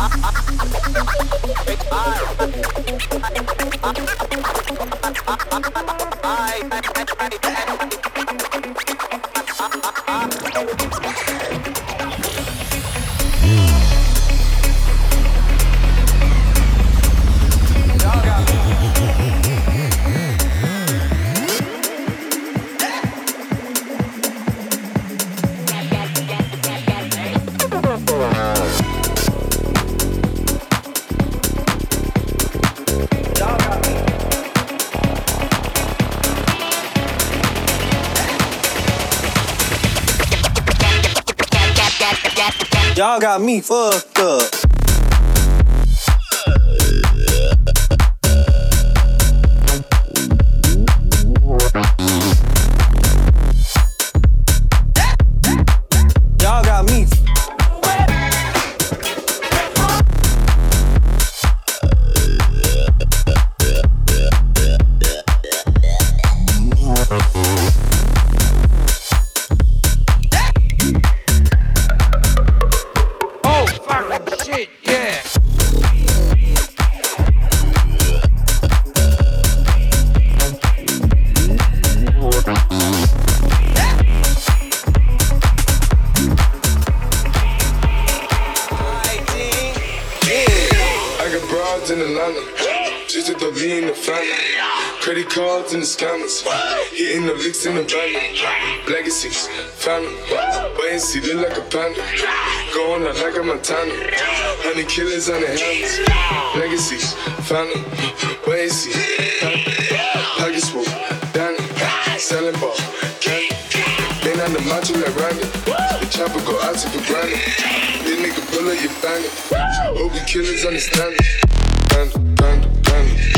I, I, I, I, Y'all got me fucked up. Wazy, Puggy Swoop, Danny, Selling Ball, Danny. Lean on the macho like Randy. The chopper go out to the granny. This nigga bullet, you bang it. Hope you killers understand it. Band, band, band.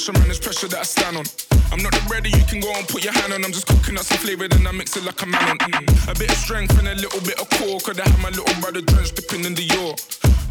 Pressure, man, it's pressure that I stand on. I'm not the ready, you can go and put your hand on. I'm just cooking up some flavor, then I mix it like a man on. Mm. A bit of strength and a little bit of core. I have my little brother drenched dipping in the York?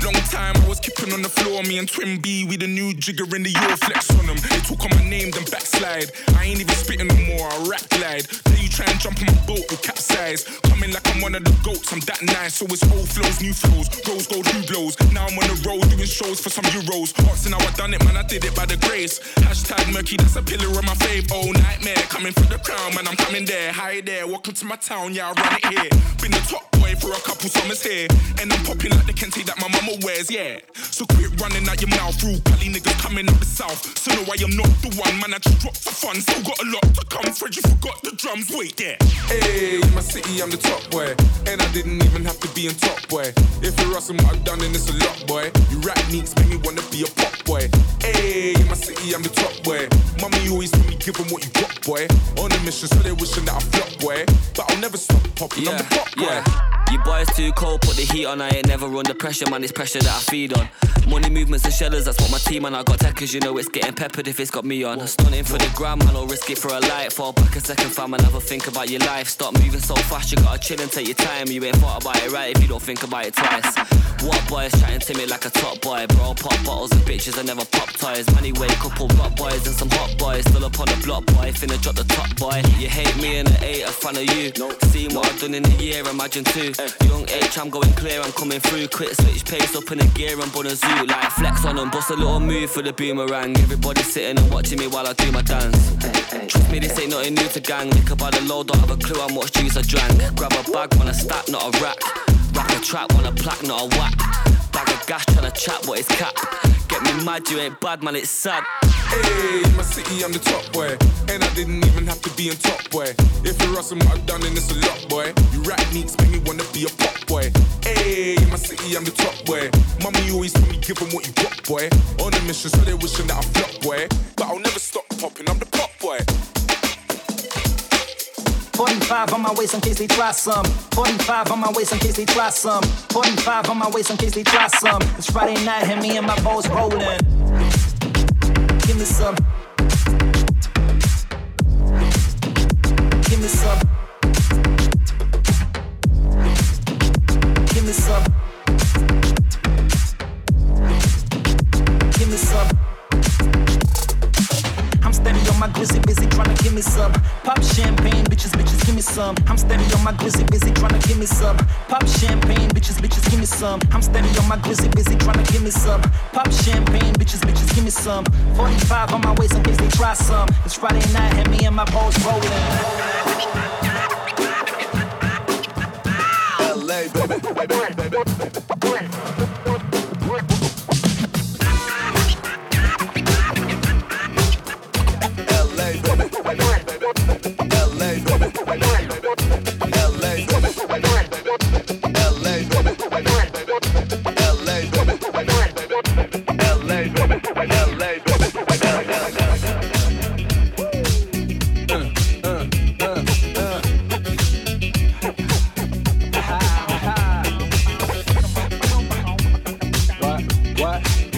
Long time I was keeping on the floor. Me and Twin B, we the new jigger in the York. Flex on them. They talk on my name, then backslide. I ain't even spitting no more, I rap glide. Then you try and jump on my boat with capsize. Coming like I'm one of the goats, I'm that nice. So it's old flows, new flows. Rose gold, new blows. Now I'm on the road doing shows for some euros. Asking how I done it, man, I did it by the grace. Hashtag murky, that's a pillar of my fave. Oh, nightmare, coming for the crown, man, I'm coming there. Hi there, welcome to my town, yeah, I run it here. Been the top boy for a couple summers here. And I'm popping like the Kente that my mama wears, yeah. So quit running out your mouth, rude Cali niggas coming up the south. So no, I am not the one, man, I just dropped for fun. Still got a lot to come, Fred, you forgot the drums, wait there. Hey, in my city, I'm the top boy. And I didn't even have to be in top boy. If you're asking what I've done, then it's a lot, boy. You rap neeks make me wanna be a pop boy. Hey, in my city, I'm the top boy. Mommy always told me, give 'em what you got, boy. On a mission, so they wishing that I flop, boy. But I'll never stop popping, I'm the pop boy. You boys too cold, put the heat on. I ain't never under pressure, man. It's pressure that I feed on. Money movements and shellers, that's what my team and I got techers. You know it's getting peppered if it's got me on. I'm stunning for the gram, man. I'll risk it for a light. Fall back a second, fam, and have a think about your life. Stop moving so fast, you gotta chill and take your time. You ain't thought about it right if you don't think about it twice. What boys chatting to me like a top boy, bro? Pop bottles and bitches, I never pop toys. Money way, couple rock boys and some hot boys. Still up on the block, boy. Finna drop the top boy. You hate me and I ain't a fan of you. Seen what I've done in a year, imagine two. Young H, I'm going clear, I'm coming through. Quick switch pace up in a gear, I'm on a zoo. Like flex on them, bust a little move for the boomerang. Everybody sitting and watching me while I do my dance. Trust me, this ain't nothing new to gang. Nick about the load, don't have a clue how much juice I drank. Grab a bag, want a stack, not a rack. Rack a trap, want a plaque, not a whack. Bag of gas, tryna chat, what is cap? Get me mad, you ain't bad, man, it's sad. Hey, in my city, I'm the top boy. And I didn't even have to be in top boy. If you're asking what I've done, then it's a lot, boy. You rap neeks make me wanna be a pop boy. Hey, in my city, I'm the top boy. Mommy always told me, give 'em what you got, boy. On a mission, so they wishing that I flop, boy. But I'll never stop popping, I'm the pop boy. 45 on my waist in case they try some. 45 on my waist in case they try some. 45 on my waist in case they try some. It's Friday night and me and my boys rolling. Give me some. Give me some. Give me some. Give me some. Steady on my grizzly, busy tryna give me some. Pop champagne, bitches, bitches, give me some. I'm steady on my grizzly, busy tryna give me some. Pop champagne, bitches, bitches, give me some. I'm steady on my grizzly, busy tryna give me some. Pop champagne, bitches, bitches, give me some. 45 on my waist in case they try some. It's Friday night and me and my boys rolling. LA, baby, baby, baby. LA,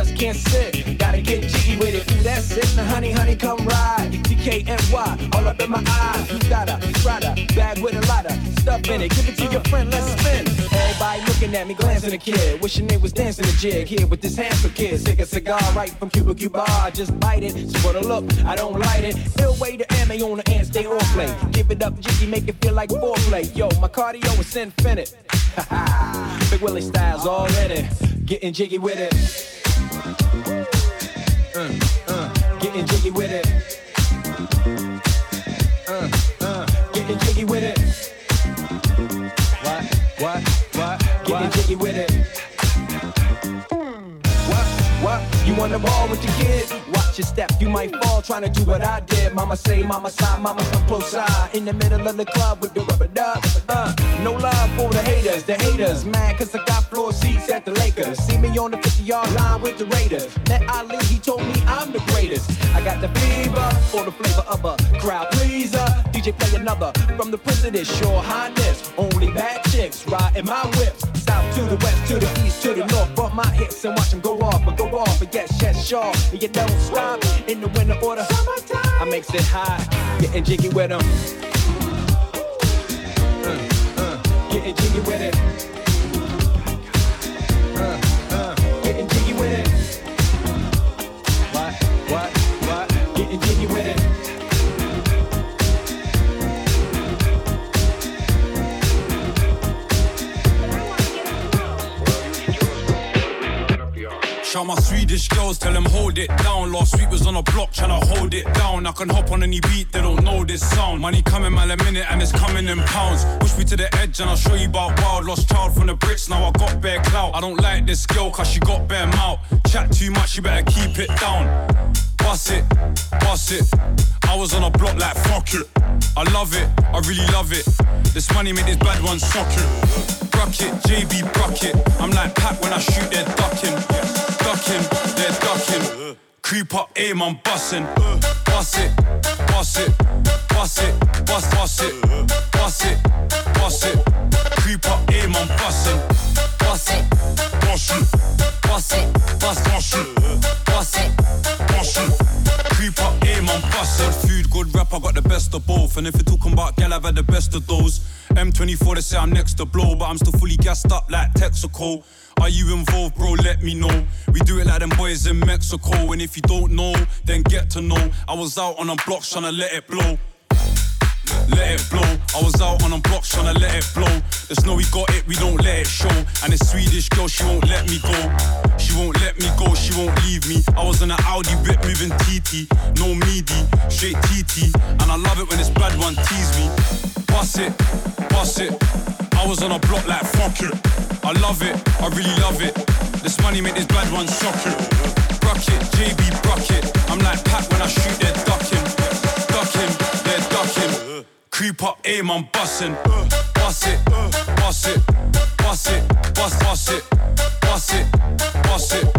Just can't sit, gotta get jiggy with it. Ooh, that's it, now honey, honey, come ride. DKNY, all up in my eye. You got a Prada bag with a lot of stuff in it. Give it to your friend, let's spin. Everybody looking at me, glancing a kid. Wishing they was dancing a jig here with this handsome kid. Take a cigar right from Cuba Cuba. I just bite it. So for the look, I don't light it. Ill way to MA on the and stay on play. Give it up, jiggy, make it feel like foreplay. Yo, my cardio is infinite. Big Willie styles already. Getting jiggy with it. Uh, uh, getting jiggy with it. Uh, uh, getting jiggy with it. What, what, what, getting jiggy with it. What, what, you on the ball with your kid? Your step, you might fall trying to do what I did. Mama say, mama side, mama come close side. In the middle of the club with the rubber duck. Uh, No love for the haters, the haters, mad cause I got floor seats at the Lakers. See me on the 50 yard line with the Raiders. Met Ali, he told me I'm the greatest. I got the fever for the flavor of a crowd pleaser. DJ play another from the president, sure highness. Only bad chicks riding my whip. South to the west, to the east, to the north. Bump my hips and watch them go off, but go off, but yes, yes, sure. And you don't stop in the winter order. I makes it high, getting jiggy with them. Getting jiggy with it. Uh, uh, getting jiggy with it. What? What? What? Getting jiggy with it. Shout my Swedish girls, tell them hold it down. Last week was on a block tryna hold it down. I can hop on any beat, they don't know this sound. Money coming mile a minute and it's coming in pounds. Push me to the edge and I'll show you about wild. Lost child from the Brits, now I got bare clout. I don't like this girl cause she got bare mouth. Chat too much, you better keep it down. Bust it, bust it. I was on a block like fuck it. I love it, I really love it. This money made this bad one socket. Bucket, JB bucket. I'm like Pat when I shoot, they're ducking. Ducking, they're ducking. Creep up, aim, I'm busting. Bust it, bust it, bust it, bust, bust it, bust it, bust it. Creep up, aim, I'm busting. Bust it, bust it, bust it, bust it, bust it, bust it. Creep aim, I'm busting. Food, good rap, I got the best of both. And if you're talking about gal, I've had the best of those. M24, they say I'm next to blow, but I'm still fully gassed up like Texaco. Are you involved, bro? Let me know. We do it like them boys in Mexico. And if you don't know, then get to know. I was out on a block trying to let it blow. Let it blow. I was out on a block trying to let it blow. The snow we got it, we don't let it show. And the Swedish girl, she won't let me go. She won't let me go, she won't leave me. I was in an Audi whip moving TT, no meaty, straight TT. And I love it when this bad one tease me. Bust it, bust it. I was on a block like fuck it. I love it, I really love it. This money make this bad one suck it. Bucket, JB bucket. I'm like Pat when I shoot, they're ducking. Creep up, aim, I'm busting. Bust it, bust it, bust it, bust, bust it, bust it, bust it.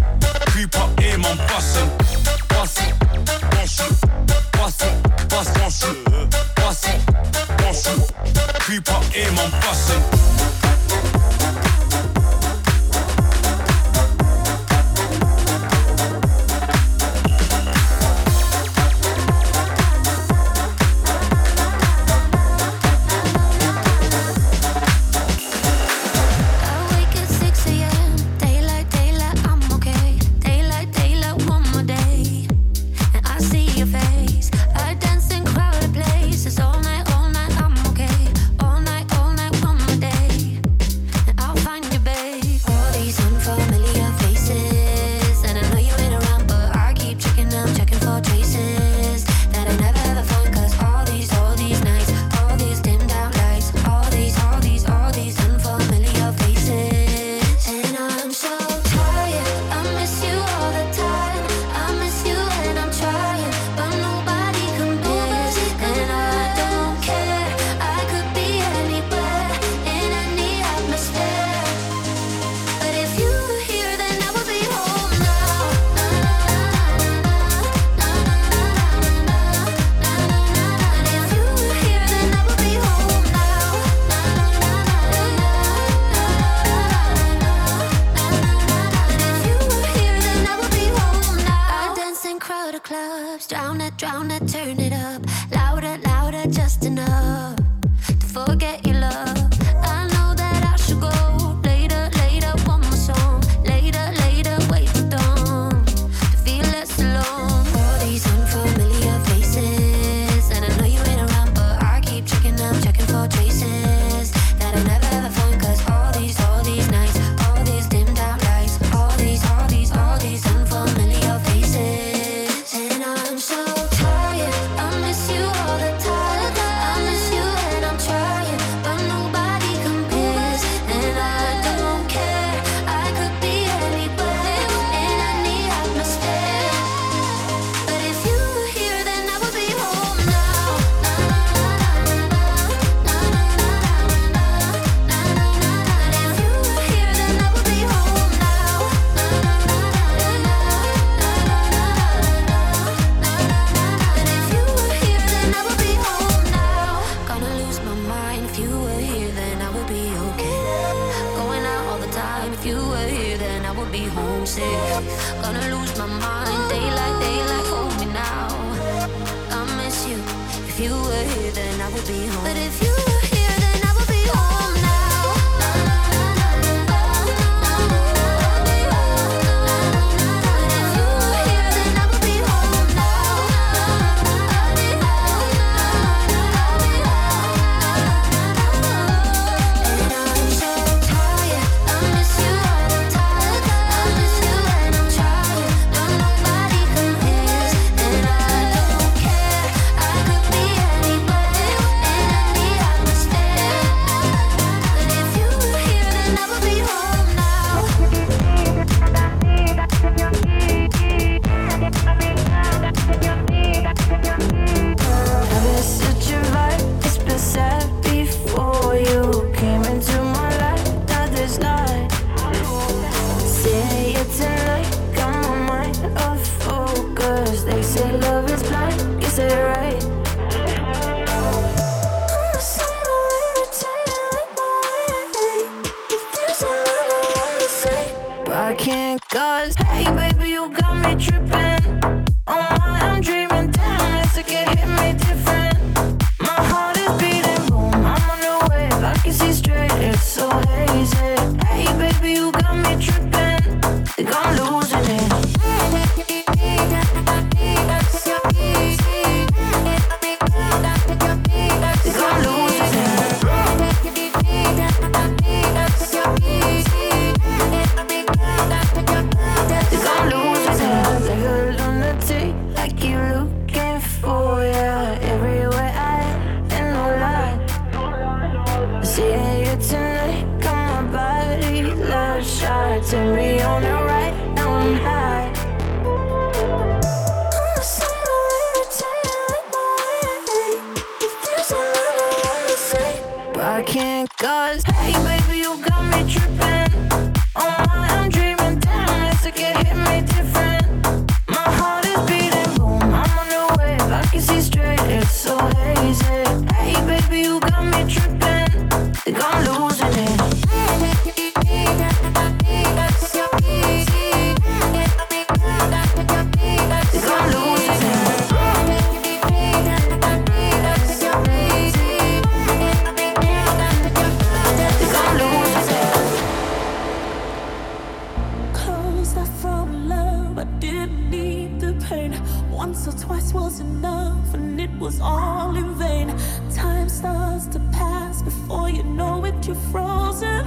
Once or twice was enough, and it was all in vain. Time starts to pass before you know it, you're frozen.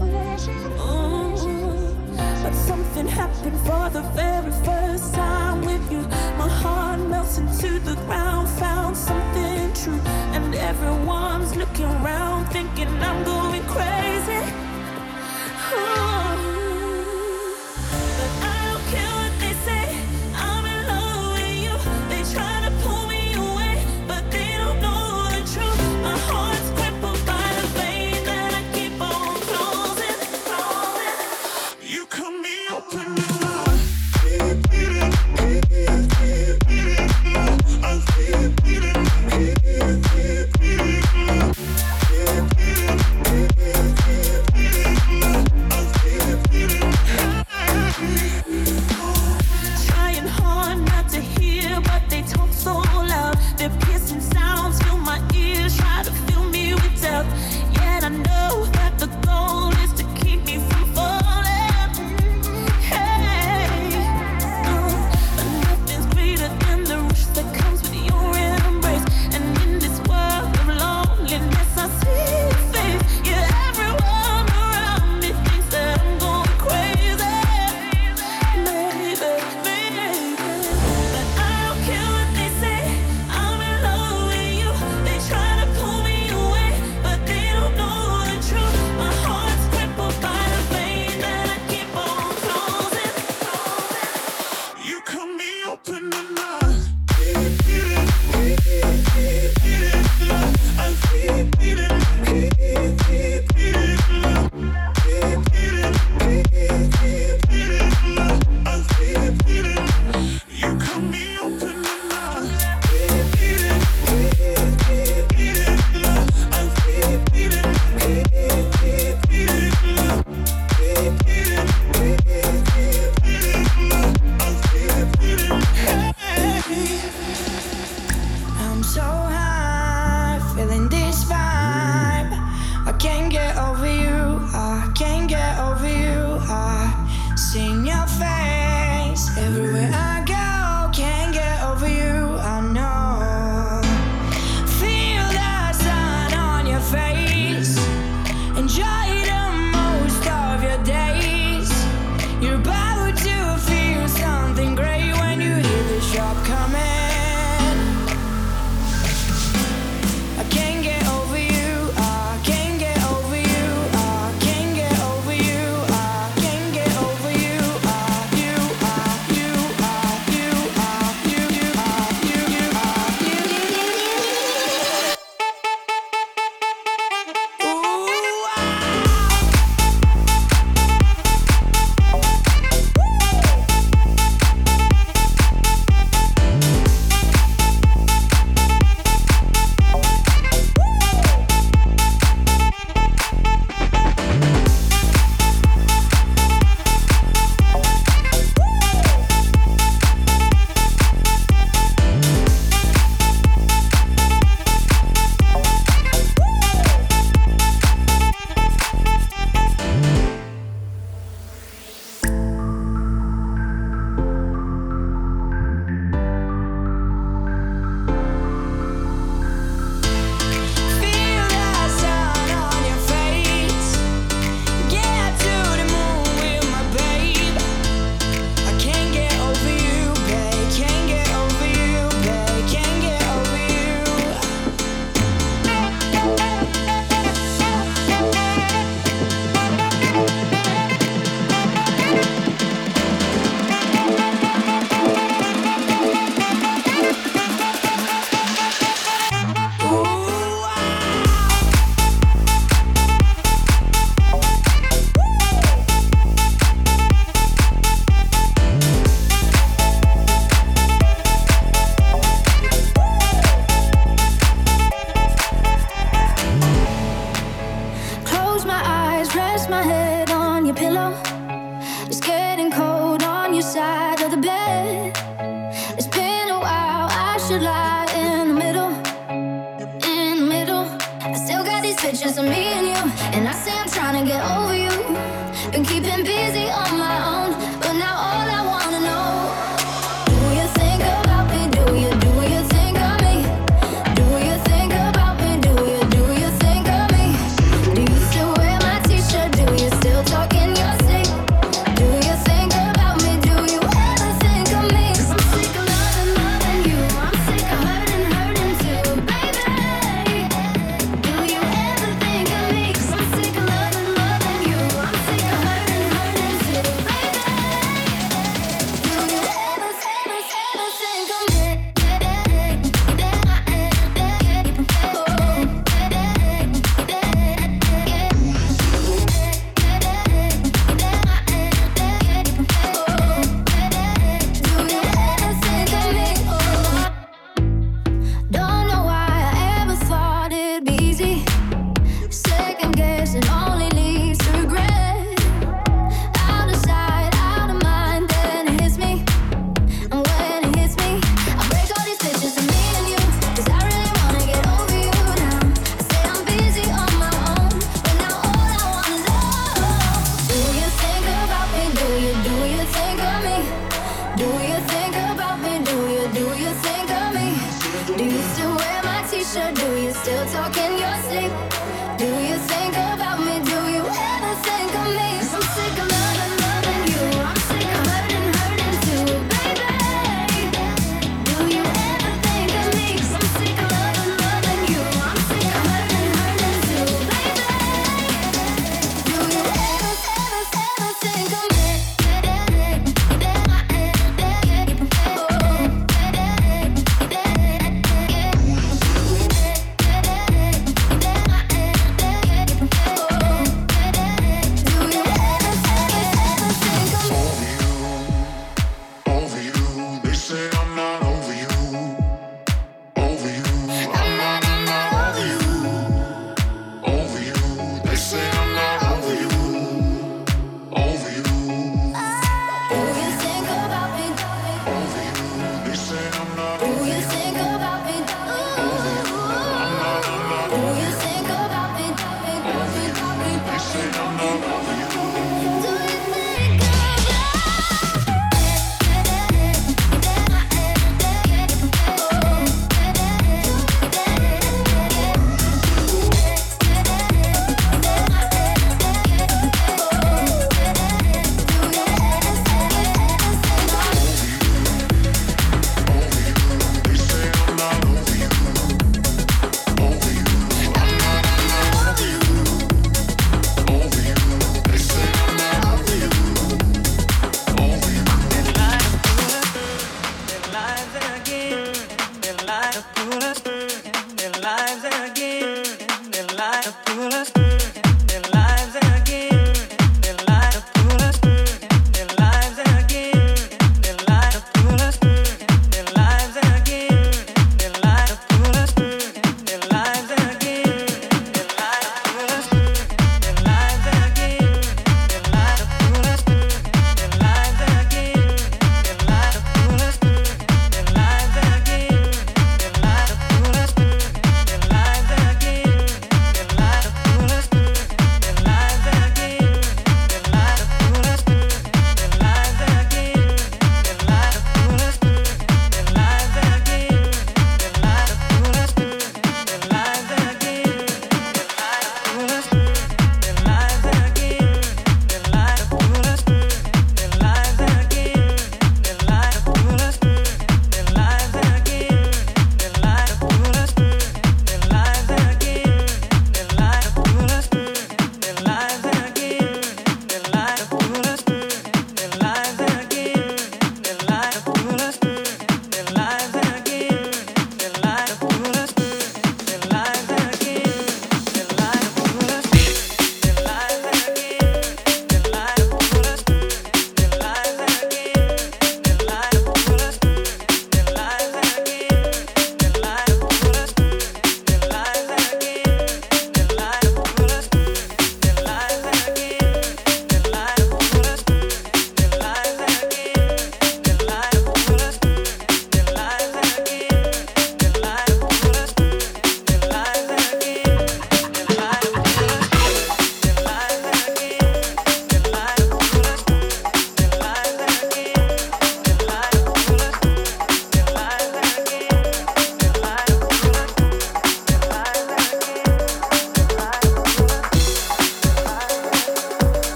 Mm-hmm. But something happened for the very first time with you. My heart melts into the ground, found something true. And everyone's looking around, thinking I'm going crazy. Ooh.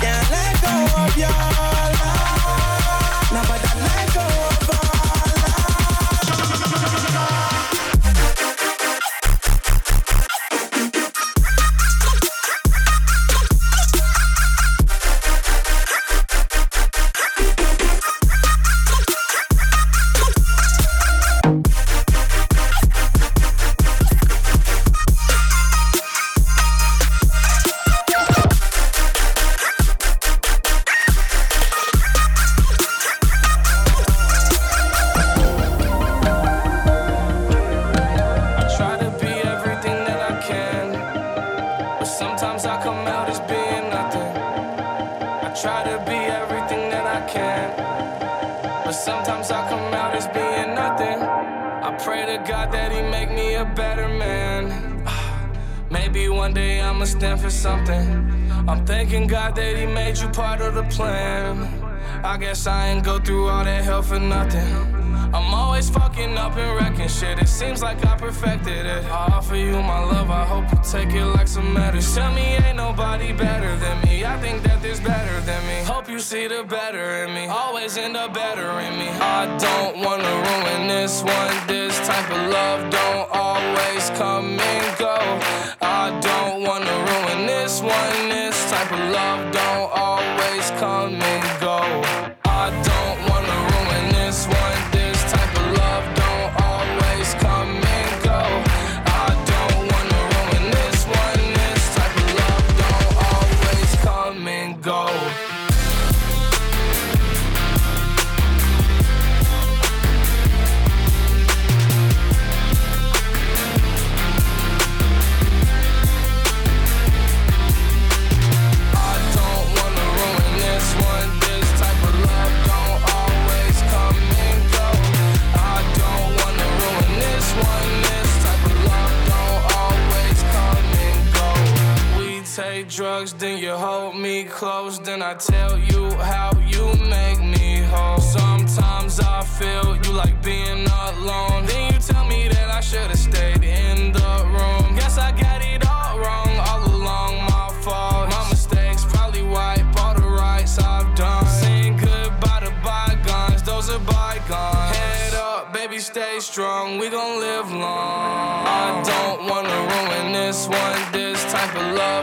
Can't let go of your love. Now, but I tell you how you make me whole. Sometimes I feel you like being alone. Then you tell me that I should've stayed in the room. Guess I got it all wrong, all along my fault. My mistakes probably wipe all the rights I've done. Saying goodbye to bygones, those are bygones. Head up, baby, stay strong, we gon' live long. I don't wanna ruin this one, this type of love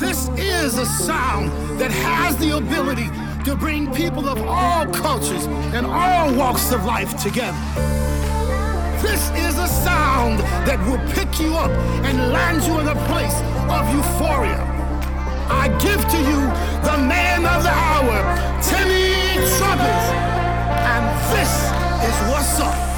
This is a sound that has the ability to bring people of all cultures and all walks of life together. This is a sound that will pick you up and land you in a place of euphoria. I give to you the man of the hour, Timmy Trumpets. And this is what's up.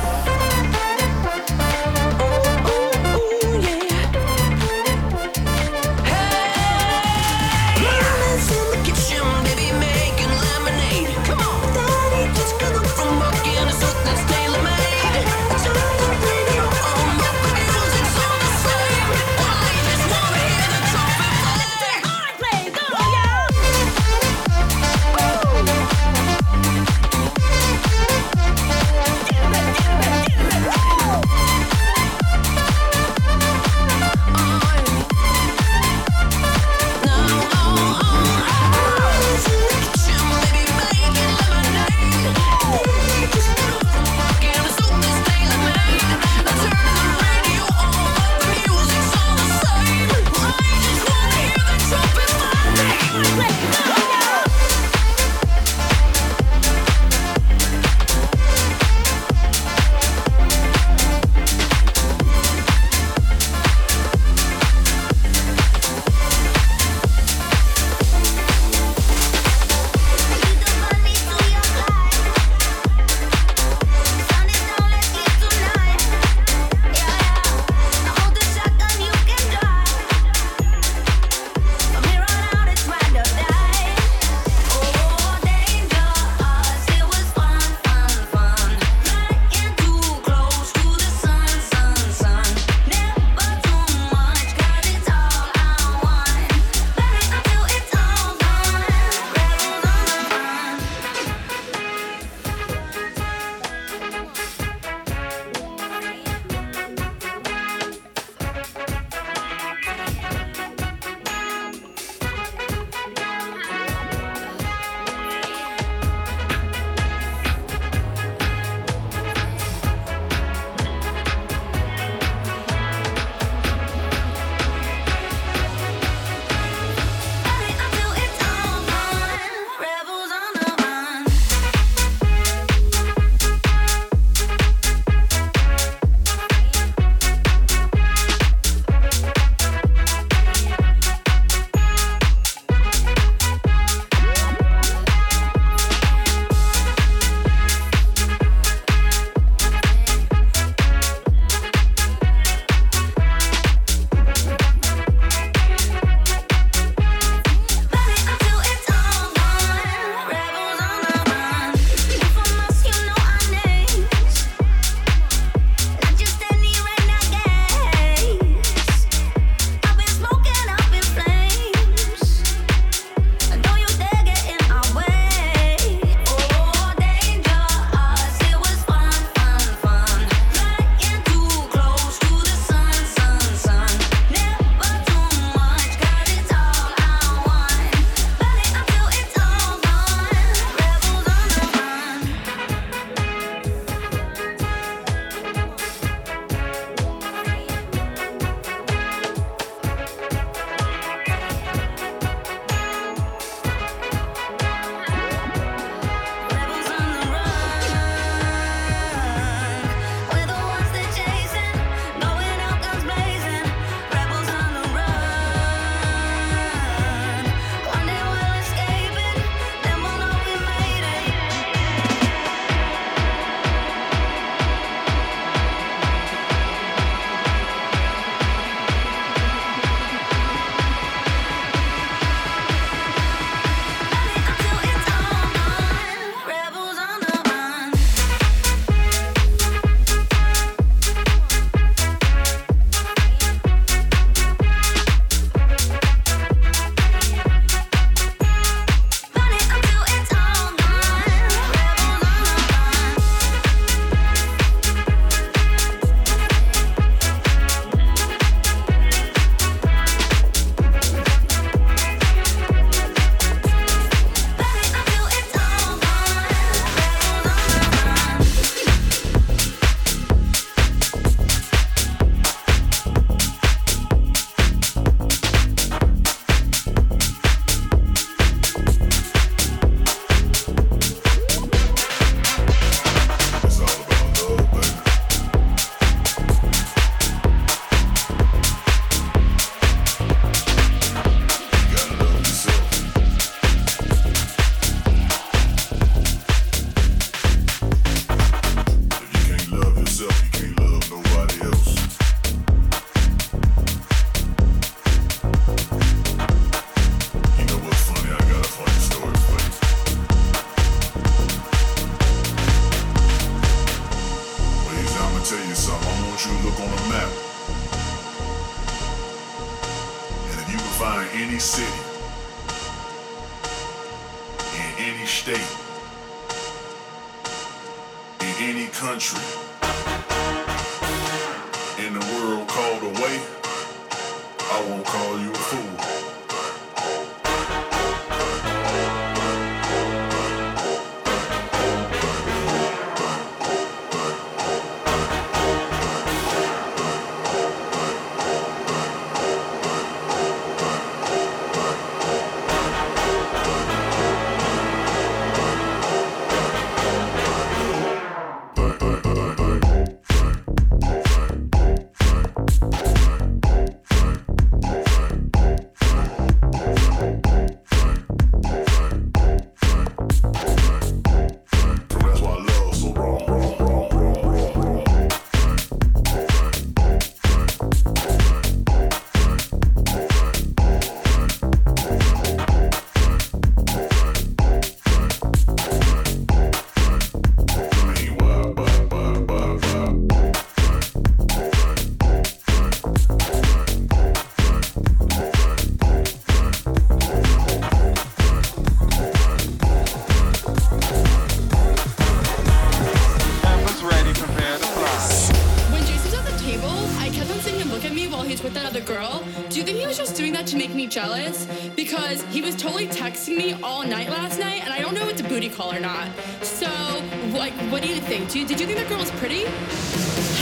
What do you think? Do you, did you think that girl was pretty?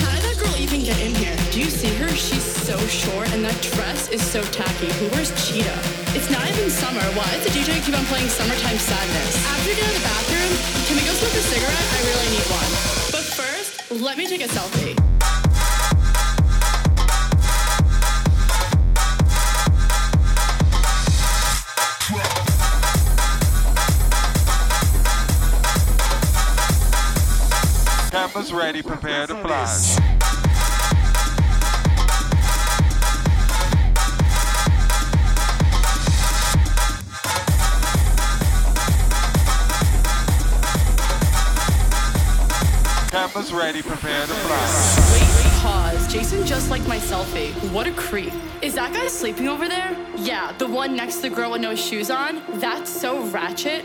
How did that girl even get in here? Do you see her? She's so short, and that dress is so tacky. Who wears cheetah? It's not even summer. Why does the DJ keep on playing Summertime Sadness? After you get out of the bathroom, can we go smoke a cigarette? I really need one. But first, let me take a selfie. Campus ready, prepare to fly. Campus ready, prepare to fly. Wait, pause. Jason just liked my selfie. What a creep. Is that guy sleeping over there? Yeah, the one next to the girl with no shoes on? That's so ratchet.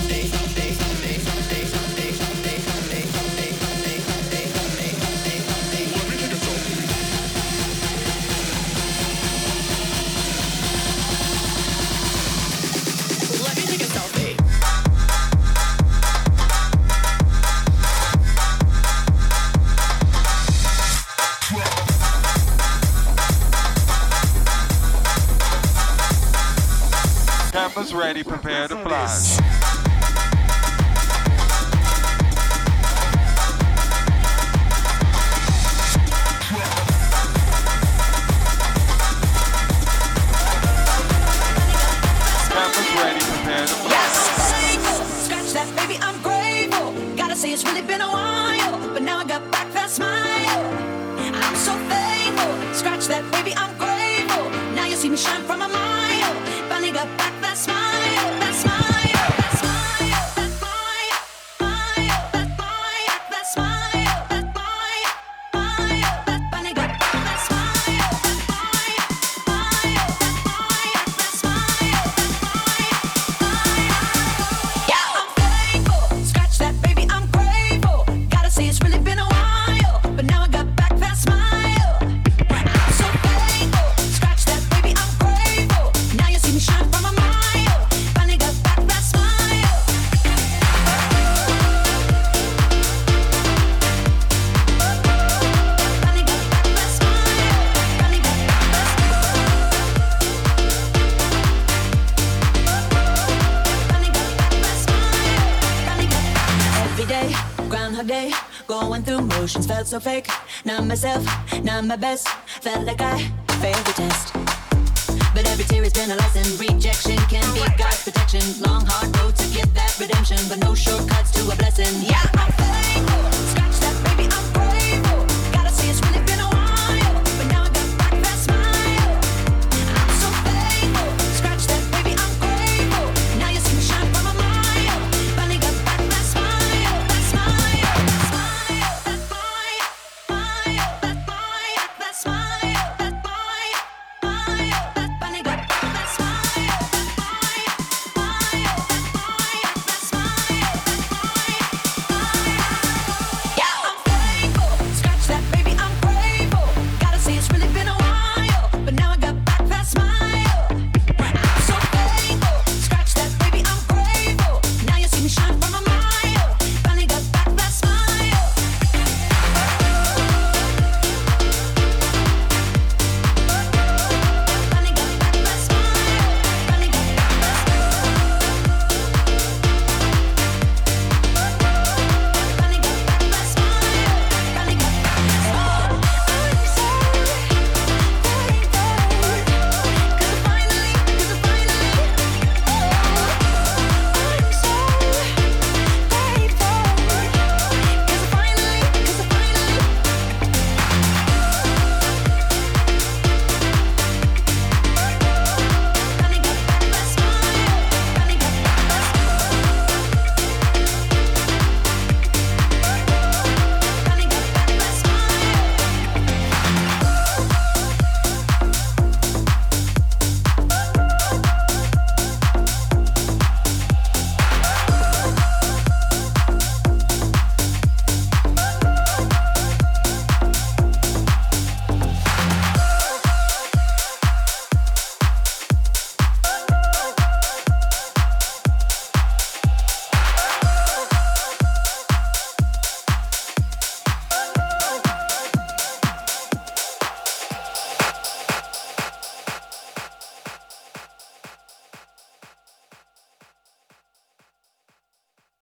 Campus ready, prepare to fly. Myself, not my best.